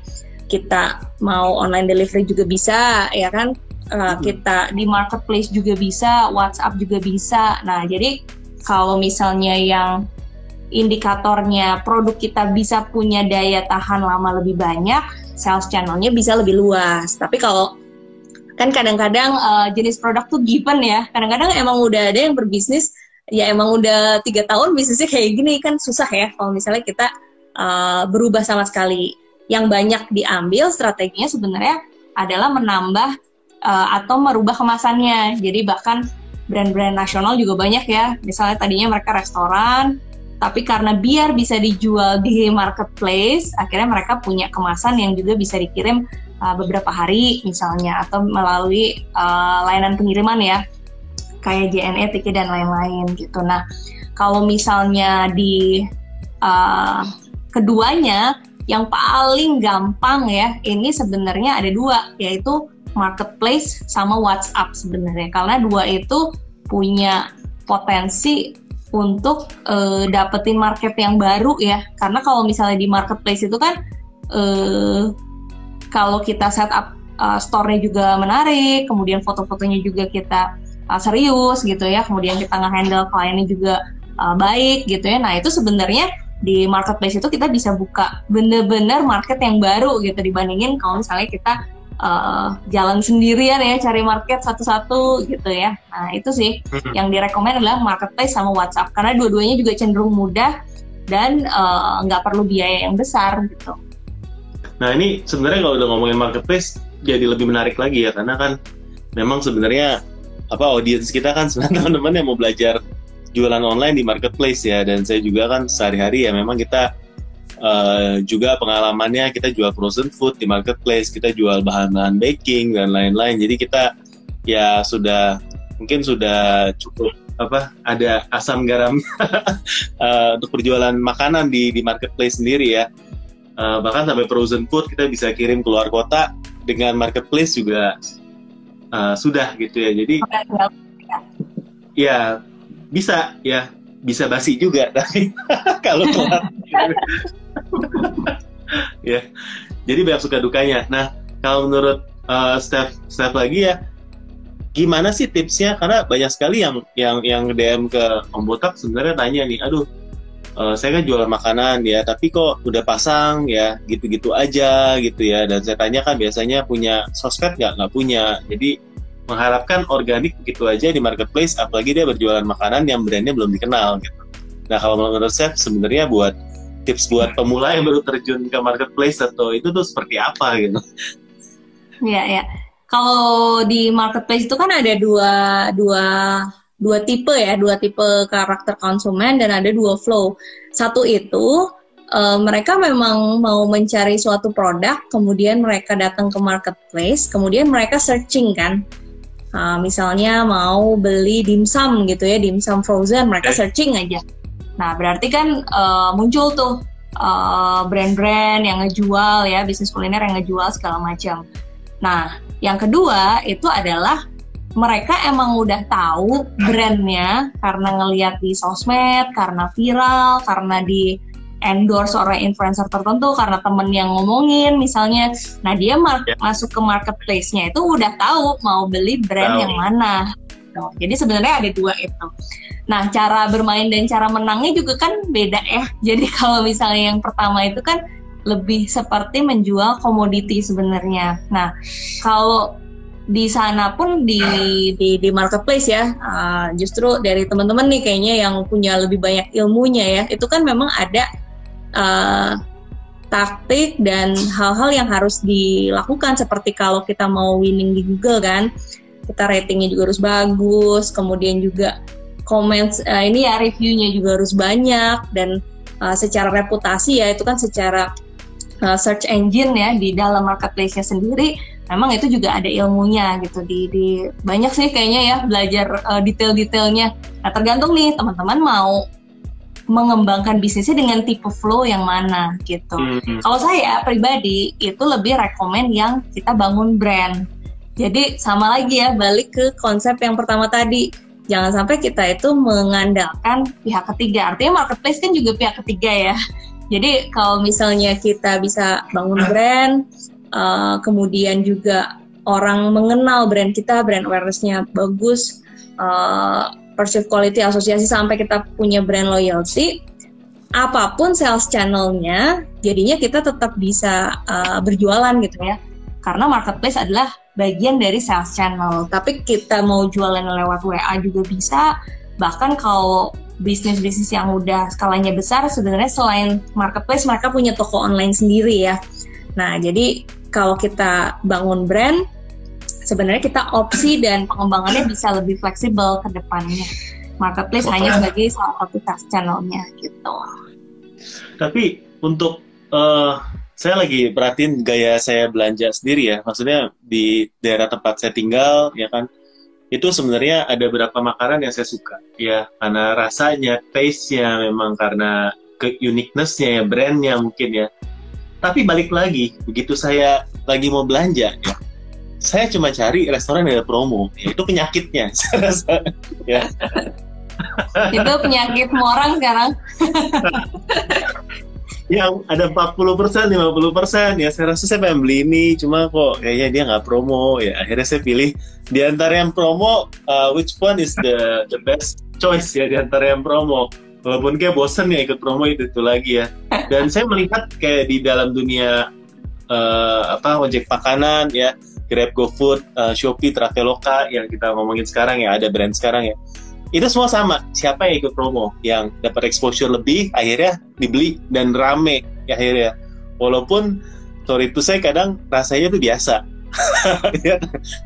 Kita mau online delivery juga bisa ya kan. Uh, kita di marketplace juga bisa, WhatsApp juga bisa. Nah, jadi kalau misalnya yang indikatornya produk kita bisa punya daya tahan lama lebih banyak, sales channelnya bisa lebih luas. Tapi kalau kan kadang-kadang uh, jenis produk tuh given ya, kadang-kadang emang udah ada yang berbisnis ya emang udah tiga tahun bisnisnya kayak gini kan susah ya kalau misalnya kita uh, berubah sama sekali. Yang banyak diambil strateginya sebenarnya adalah menambah uh, atau merubah kemasannya. Jadi bahkan brand-brand nasional juga banyak ya. Misalnya tadinya mereka restoran, tapi karena biar bisa dijual di marketplace, akhirnya mereka punya kemasan yang juga bisa dikirim uh, beberapa hari misalnya atau melalui uh, layanan pengiriman ya, kayak JNE, Tiki dan lain-lain gitu. Nah, kalau misalnya di uh, keduanya yang paling gampang ya, ini sebenarnya ada dua, yaitu marketplace sama WhatsApp sebenarnya. Karena dua itu punya potensi untuk uh, dapetin market yang baru ya karena kalau misalnya di marketplace itu kan uh, kalau kita setup uh, store-nya juga menarik kemudian foto-fotonya juga kita uh, serius gitu ya kemudian kita nge-handle kliennya juga uh, baik gitu ya nah itu sebenarnya di marketplace itu kita bisa buka bener-bener market yang baru gitu dibandingin kalau misalnya kita uh, jalan sendirian ya cari market satu-satu gitu ya. Nah itu sih hmm. yang direkomend adalah marketplace sama WhatsApp karena dua-duanya juga cenderung mudah dan eh, nggak uh, perlu biaya yang besar gitu. Nah ini sebenarnya kalau udah ngomongin marketplace jadi lebih menarik lagi ya karena kan memang sebenarnya apa audiens kita kan [LAUGHS] sebenarnya teman-teman yang mau belajar jualan online di marketplace ya dan saya juga kan sehari-hari ya memang kita uh, juga pengalamannya kita jual frozen food di marketplace, kita jual bahan-bahan baking dan lain-lain. Jadi kita ya sudah mungkin sudah cukup apa ada asam garam uh, [LAUGHS] untuk perjualan makanan di di marketplace sendiri ya. Uh, bahkan sampai frozen food kita bisa kirim keluar kota dengan marketplace juga uh, sudah gitu ya. Jadi ya bisa ya bisa basi juga. [LAUGHS] Tapi kalau keluar [LAUGHS] ya jadi banyak suka dukanya. Nah kalau menurut uh, step step lagi ya gimana sih tipsnya? Karena banyak sekali yang yang yang DM ke Om Botak sebenarnya tanya nih aduh uh, saya kan jualan makanan ya tapi kok udah pasang ya gitu-gitu aja gitu ya. Dan saya tanya kan biasanya punya sosmed nggak? Nggak punya. Jadi mengharapkan organik begitu aja di marketplace apalagi dia berjualan makanan yang brandnya belum dikenal gitu. Nah kalau menurut saya sebenarnya buat tips buat pemula yang baru terjun ke marketplace atau itu tuh seperti apa gitu? Ya ya kalau di marketplace itu kan ada dua dua dua tipe ya dua tipe karakter konsumen dan ada dua flow satu itu uh, mereka memang mau mencari suatu produk, kemudian mereka datang ke marketplace, kemudian mereka searching kan, Uh, misalnya mau beli dimsum gitu ya, dimsum frozen, mereka searching aja. Nah, berarti kan uh, muncul tuh uh, brand-brand yang ngejual ya, bisnis kuliner yang ngejual segala macam. Nah, yang kedua itu adalah mereka emang udah tahu brandnya karena ngeliat di sosmed, karena viral, karena di endorse orang influencer tertentu karena temen yang ngomongin misalnya. Nah dia ma yeah. masuk ke marketplace-nya itu udah tahu mau beli brand tahu. yang mana. Jadi sebenarnya ada dua itu. Nah cara bermain dan cara menangnya juga kan beda ya. [LAUGHS] Jadi kalau misalnya yang pertama itu kan lebih seperti menjual komoditi sebenarnya. Nah kalau di sana pun di di, di marketplace ya. Uh, justru dari teman-teman nih kayaknya yang punya lebih banyak ilmunya ya. Itu kan memang ada uh, taktik dan hal-hal yang harus dilakukan. Seperti kalau kita mau winning di Google kan kita ratingnya juga harus bagus kemudian juga comments uh, ini ya reviewnya juga harus banyak dan uh, secara reputasi ya itu kan secara uh, search engine ya di dalam marketplace-nya sendiri memang itu juga ada ilmunya gitu di, di banyak sih kayaknya ya belajar uh, detail-detailnya nah tergantung nih teman-teman mau mengembangkan bisnisnya dengan tipe flow yang mana gitu. Hmm. Kalau saya pribadi itu lebih rekomend yang kita bangun brand. Jadi sama lagi ya balik ke konsep yang pertama tadi. Jangan sampai kita itu mengandalkan pihak ketiga. Artinya marketplace kan juga pihak ketiga ya. Jadi kalau misalnya kita bisa bangun brand, uh, kemudian juga orang mengenal brand kita, brand awarenessnya bagus, uh, perceived quality asosiasi sampai kita punya brand loyalty, apa pun sales channelnya, jadinya kita tetap bisa uh, berjualan gitu ya. Karena marketplace adalah bagian dari sales channel. Tapi kita mau jualan lewat WA juga bisa. Bahkan kalau bisnis-bisnis yang udah skalanya besar, sebenarnya selain marketplace mereka punya toko online sendiri ya. Nah, jadi kalau kita bangun brand, sebenarnya kita opsi dan pengembangannya bisa lebih fleksibel ke depannya. Marketplace hanya sebagai salah satu task channelnya gitu. Tapi untuk uh, saya lagi perhatiin gaya saya belanja sendiri ya, maksudnya di daerah tempat saya tinggal ya kan, itu sebenarnya ada beberapa makanan yang saya suka ya karena rasanya, taste-nya memang karena ke uniqueness-nya ya, brand-nya mungkin ya. Tapi balik lagi, begitu saya lagi mau belanja ya, saya cuma cari restoran yang ada promo ya, itu penyakitnya. [LAUGHS] Saya rasa ya. Itu penyakit orang sekarang. Yang ada 40 persen 50 persen ya saya rasa saya pengen beli ini cuma kok kayaknya dia nggak promo ya. Akhirnya saya pilih di antara yang promo uh, which one is the the best choice ya di antara yang promo walaupun kayak bosen ya ikut promo itu itu lagi ya dan saya melihat kayak di dalam dunia uh, apa ojek makanan ya Grab, GoFood, uh, Shopee, Traveloka yang kita ngomongin sekarang ya, ada brand sekarang ya. Itu semua sama. Siapa yang ikut promo, yang dapat exposure lebih, akhirnya dibeli dan rame ya, akhirnya. Walaupun sorry itu saya kadang rasanya itu biasa. Ya,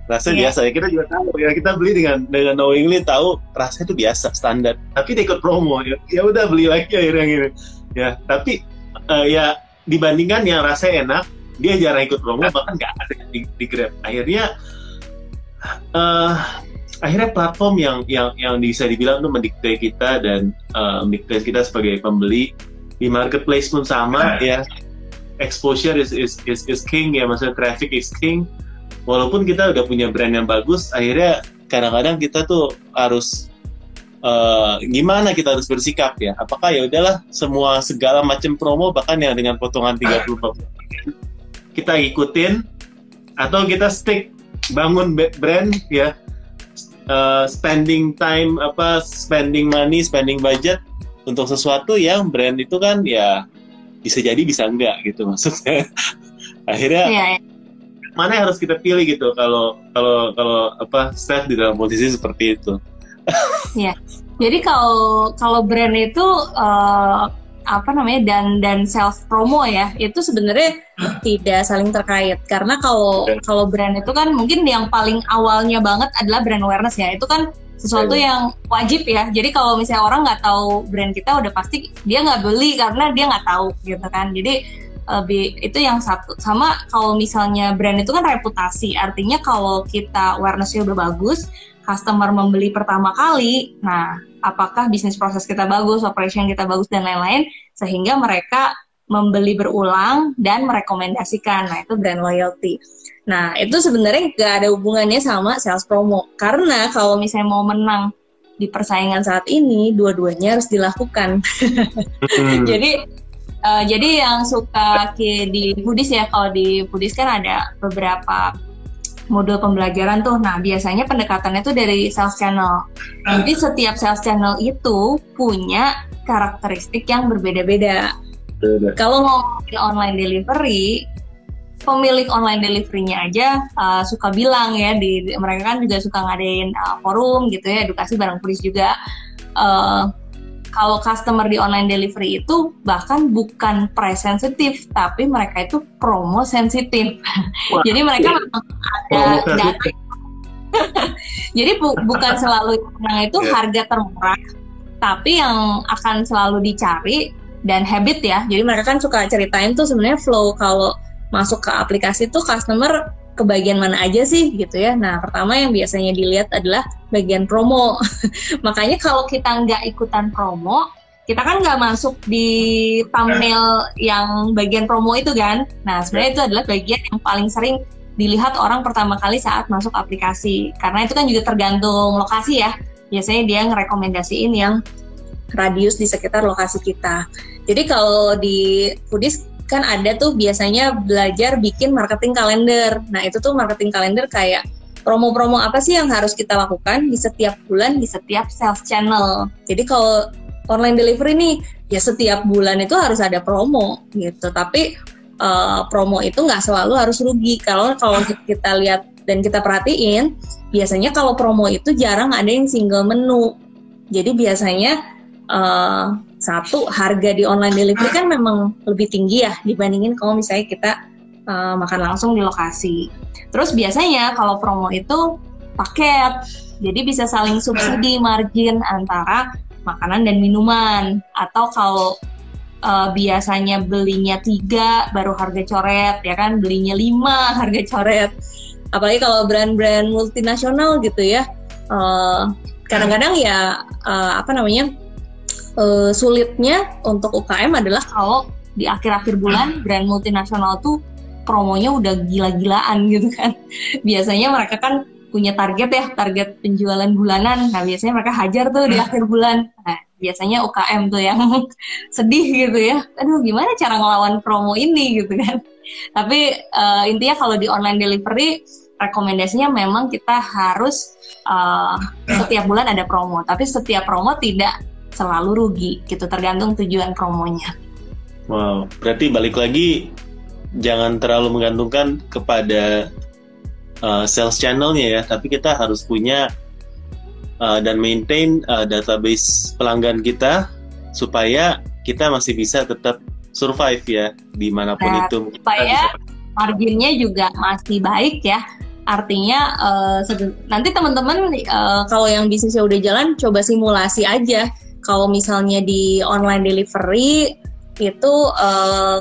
rasanya yeah. biasa ya. Kita juga tahu ya. Kita beli dengan dengan knowingly tahu rasanya itu biasa standar. Tapi dia ikut promo ya. Ya udah beli lagi akhirnya gitu. Ya tapi uh, ya dibandingkan yang rasanya enak dia jarang ikut promo bahkan nggak ada di, di Grab. Akhirnya uh, akhirnya platform yang yang yang bisa dibilang tuh mendikte kita dan uh, mendikte kita sebagai pembeli di marketplace pun sama ya exposure is is is, is king ya maksudnya traffic is king. Walaupun kita udah punya brand yang bagus akhirnya kadang-kadang kita tuh harus uh, gimana kita harus bersikap ya? Apakah ya udahlah semua segala macam promo bahkan yang dengan potongan 30 [LAUGHS] kita ikutin atau kita stick bangun brand ya uh, spending time apa spending money spending budget untuk sesuatu yang brand itu kan ya bisa jadi bisa enggak gitu maksudnya. [LAUGHS] Akhirnya ya, ya. mana yang harus kita pilih gitu kalau kalau kalau apa Steph di dalam posisi seperti itu? Ya jadi kalau kalau brand itu uh, apa namanya dan dan self promo ya itu sebenarnya tidak saling terkait. Karena kalau kalau brand itu kan mungkin yang paling awalnya banget adalah brand awareness ya. Itu kan sesuatu yang wajib ya. Jadi kalau misalnya orang nggak tahu brand kita udah pasti dia nggak beli karena dia nggak tahu gitu kan. Jadi lebih itu yang satu. Sama kalau misalnya brand itu kan reputasi. Artinya kalau kita awarenessnya udah bagus customer membeli pertama kali nah apakah bisnis proses kita bagus, operation kita bagus dan lain-lain sehingga mereka membeli berulang dan merekomendasikan. Nah, itu brand loyalty. Nah, itu sebenarnya nggak ada hubungannya sama sales promo. Karena kalau misalnya mau menang di persaingan saat ini, dua-duanya harus dilakukan. Hmm. [LAUGHS] jadi uh, jadi yang suka di Budis ya, kalau di Budis kan ada beberapa modul pembelajaran tuh. Nah, biasanya pendekatannya tuh dari sales channel. Jadi setiap sales channel itu punya karakteristik yang berbeda-beda. Kalau ngomongin online delivery, pemilik online delivery-nya aja uh, suka bilang ya di, di mereka kan juga suka ngadain uh, forum gitu ya, edukasi barang tulis juga. Uh, kalau customer di online delivery itu bahkan bukan price sensitif, tapi mereka itu promo sensitif. [LAUGHS] Jadi mereka memang ada data. [LAUGHS] Jadi bu bukan selalu yang itu yeah. harga termurah, tapi yang akan selalu dicari dan habit ya. Jadi mereka kan suka ceritain tuh sebenarnya flow kalau masuk ke aplikasi tuh customer ke bagian mana aja sih gitu ya. Nah pertama yang biasanya dilihat adalah bagian promo. [LAUGHS] Makanya kalau kita nggak ikutan promo, kita kan nggak masuk di thumbnail yang bagian promo itu kan. Nah sebenarnya itu adalah bagian yang paling sering dilihat orang pertama kali saat masuk aplikasi. Karena itu kan juga tergantung lokasi ya. Biasanya dia ngerekomendasiin yang radius di sekitar lokasi kita. Jadi kalau di Foodies kan ada tuh biasanya belajar bikin marketing kalender. Nah itu tuh marketing kalender kayak promo-promo apa sih yang harus kita lakukan di setiap bulan di setiap sales channel. Jadi kalau online delivery nih ya setiap bulan itu harus ada promo gitu. Tapi uh, promo itu nggak selalu harus rugi. Kalau kalau kita lihat dan kita perhatiin, biasanya kalau promo itu jarang ada yang single menu. Jadi biasanya uh, satu harga di online delivery kan memang lebih tinggi ya dibandingin kalau misalnya kita uh, makan langsung di lokasi. Terus biasanya kalau promo itu paket, jadi bisa saling subsidi margin antara makanan dan minuman. Atau kalau uh, biasanya belinya tiga baru harga coret, ya kan belinya lima [LAUGHS] harga coret. Apalagi kalau brand-brand multinasional gitu ya, kadang-kadang uh, ya uh, apa namanya uh, sulitnya untuk UKM adalah kalau di akhir-akhir bulan brand multinasional tuh promonya udah gila-gilaan gitu kan. [LAUGHS] Biasanya mereka kan punya target ya, target penjualan bulanan. Nah, biasanya mereka hajar tuh di akhir bulan. Nah, biasanya UKM tuh yang [LAUGHS] sedih gitu ya. Aduh, gimana cara ngelawan promo ini gitu kan. [LAUGHS] Tapi uh, intinya kalau di online delivery rekomendasinya memang kita harus uh, setiap bulan ada promo, tapi setiap promo tidak selalu rugi gitu tergantung tujuan promonya. Wow, berarti balik lagi jangan terlalu menggantungkan kepada uh, sales channelnya ya, tapi kita harus punya uh, dan maintain uh, database pelanggan kita supaya kita masih bisa tetap survive ya di mana pun nah, itu. Supaya marginnya juga masih baik ya. Artinya uh, nanti teman-teman uh, kalau yang bisnisnya udah jalan coba simulasi aja kalau misalnya di online delivery itu uh,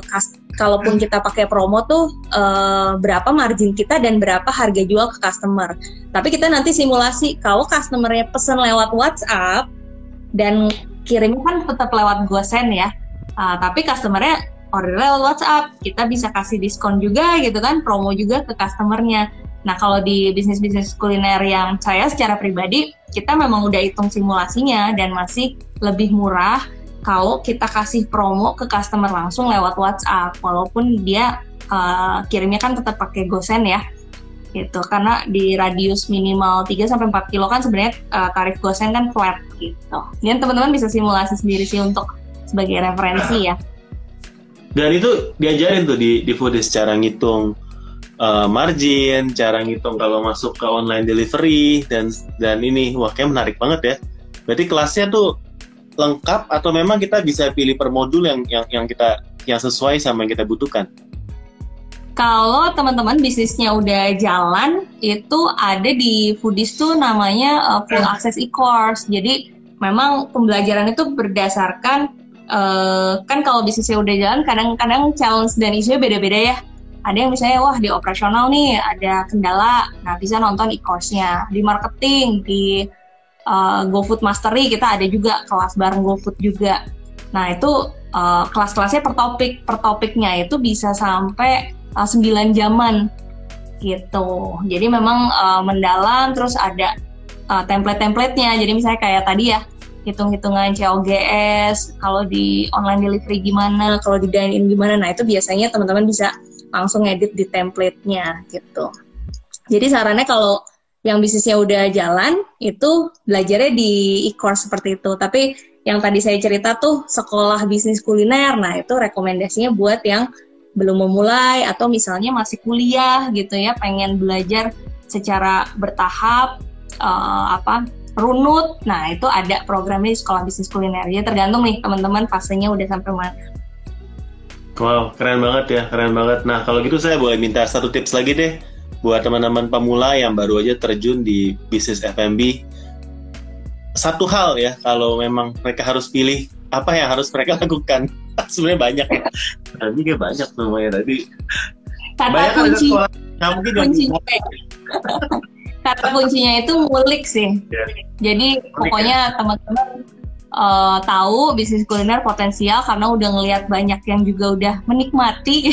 kalaupun kita pakai promo tuh uh, berapa margin kita dan berapa harga jual ke customer. Tapi kita nanti simulasi kalau customernya pesen lewat WhatsApp dan kirimnya kan tetap lewat GoSend ya. Uh, tapi customernya order lewat WhatsApp, kita bisa kasih diskon juga gitu kan, promo juga ke customernya. Nah, kalau di bisnis-bisnis kuliner yang saya secara pribadi, kita memang udah hitung simulasinya dan masih lebih murah kalau kita kasih promo ke customer langsung lewat WhatsApp, walaupun dia uh, kirimnya kan tetap pakai GoSend ya. Gitu, karena di radius minimal 3 sampai 4 kilo kan sebenarnya uh, tarif GoSend kan flat gitu. Dan teman-teman bisa simulasi sendiri sih untuk sebagai referensi ya. Dan itu diajarin tuh di di Foodies cara ngitung uh, margin, cara ngitung kalau masuk ke online delivery dan dan ini wah kayak menarik banget ya. Berarti kelasnya tuh lengkap atau memang kita bisa pilih per modul yang yang yang kita yang sesuai sama yang kita butuhkan? Kalau teman-teman bisnisnya udah jalan, itu ada di Foodies tuh namanya uh, full access e-course. Jadi memang pembelajaran itu berdasarkan uh, kan kalau bisnisnya udah jalan, kadang-kadang challenge dan isunya beda-beda ya ada yang misalnya wah di operasional nih ada kendala nah bisa nonton e-course-nya. Di marketing di uh, GoFood Mastery kita ada juga kelas bareng GoFood juga. Nah itu uh, kelas-kelasnya per topik per topiknya itu bisa sampai uh, 9 jaman gitu. Jadi memang uh, mendalam terus ada uh, template-templatenya. Jadi misalnya kayak tadi ya hitung-hitungan COGS kalau di online delivery gimana kalau di dine in gimana. Nah itu biasanya teman-teman bisa langsung edit di template-nya gitu. Jadi sarannya kalau yang bisnisnya udah jalan itu belajarnya di e-course seperti itu. Tapi yang tadi saya cerita tuh sekolah bisnis kuliner, nah itu rekomendasinya buat yang belum memulai atau misalnya masih kuliah gitu ya, pengen belajar secara bertahap uh, apa runut. Nah, itu ada programnya di sekolah bisnis kuliner. Ya tergantung nih teman-teman fasenya udah sampai mana. Wow, keren banget ya, keren banget. Nah, kalau gitu saya boleh minta satu tips lagi deh buat teman-teman pemula yang baru aja terjun di bisnis F&B. Satu hal ya, kalau memang mereka harus pilih apa yang harus mereka [LAUGHS] lakukan. Sebenarnya banyak ya. Tapi kayak banyak semuanya tadi. Kata banyak kunci, nah, mungkin kuncinya, kata kuncinya itu ngulik sih. Yeah. Jadi Ngulik pokoknya ya? teman-teman uh, tahu bisnis kuliner potensial karena udah ngelihat banyak yang juga udah menikmati.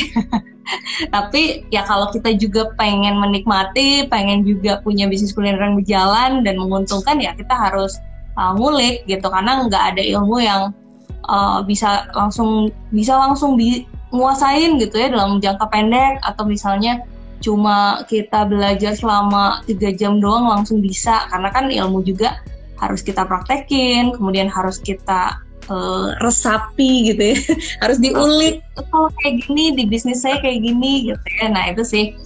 [LAUGHS] Tapi ya kalau kita juga pengen menikmati, pengen juga punya bisnis kuliner yang berjalan dan menguntungkan ya kita harus uh, ngulik gitu. Karena nggak ada ilmu yang uh, bisa langsung bisa langsung menguasain gitu ya dalam jangka pendek. Atau misalnya cuma kita belajar selama tiga jam doang langsung bisa. Karena kan ilmu juga harus kita praktekin, kemudian harus kita uh, resapi gitu ya, [LAUGHS] harus diulik. Kalau kayak gini di bisnis saya kayak gini gitu ya. Nah itu sih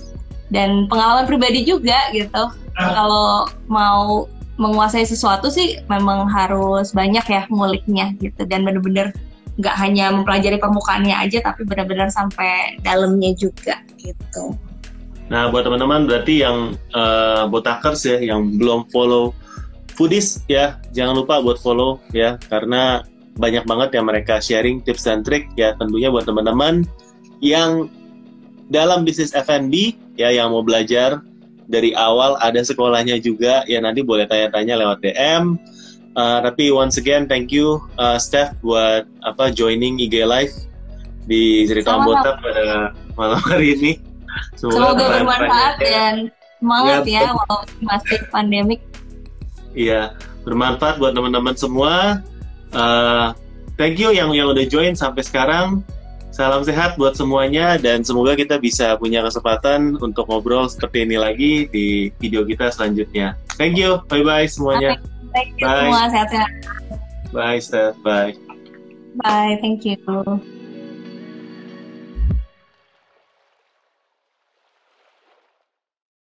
dan pengalaman pribadi juga gitu. Kalau mau menguasai sesuatu sih memang harus banyak ya nguliknya gitu dan bener-bener nggak hanya mempelajari permukaannya aja tapi benar-benar sampai dalamnya juga gitu. Nah buat teman-teman berarti yang uh, botakers ya yang belum follow foodies ya. Jangan lupa buat follow ya. Karena banyak banget yang mereka sharing tips dan trik ya tentunya buat teman-teman yang dalam bisnis F&B ya yang mau belajar dari awal ada sekolahnya juga ya nanti boleh tanya-tanya lewat DM uh, tapi once again thank you uh, Steph buat apa joining IG Live di cerita Ambota pada malam hari ini. Semoga, semoga bermanfaat dan semangat ya, ya walaupun masih pandemik Iya, bermanfaat buat teman-teman semua. Uh, thank you yang yang udah join sampai sekarang. Salam sehat buat semuanya dan semoga kita bisa punya kesempatan untuk ngobrol seperti ini lagi di video kita selanjutnya. Thank you, bye bye semuanya. Thank you bye. semua sehat-sehat. Bye, Steph. Bye. Bye, thank you.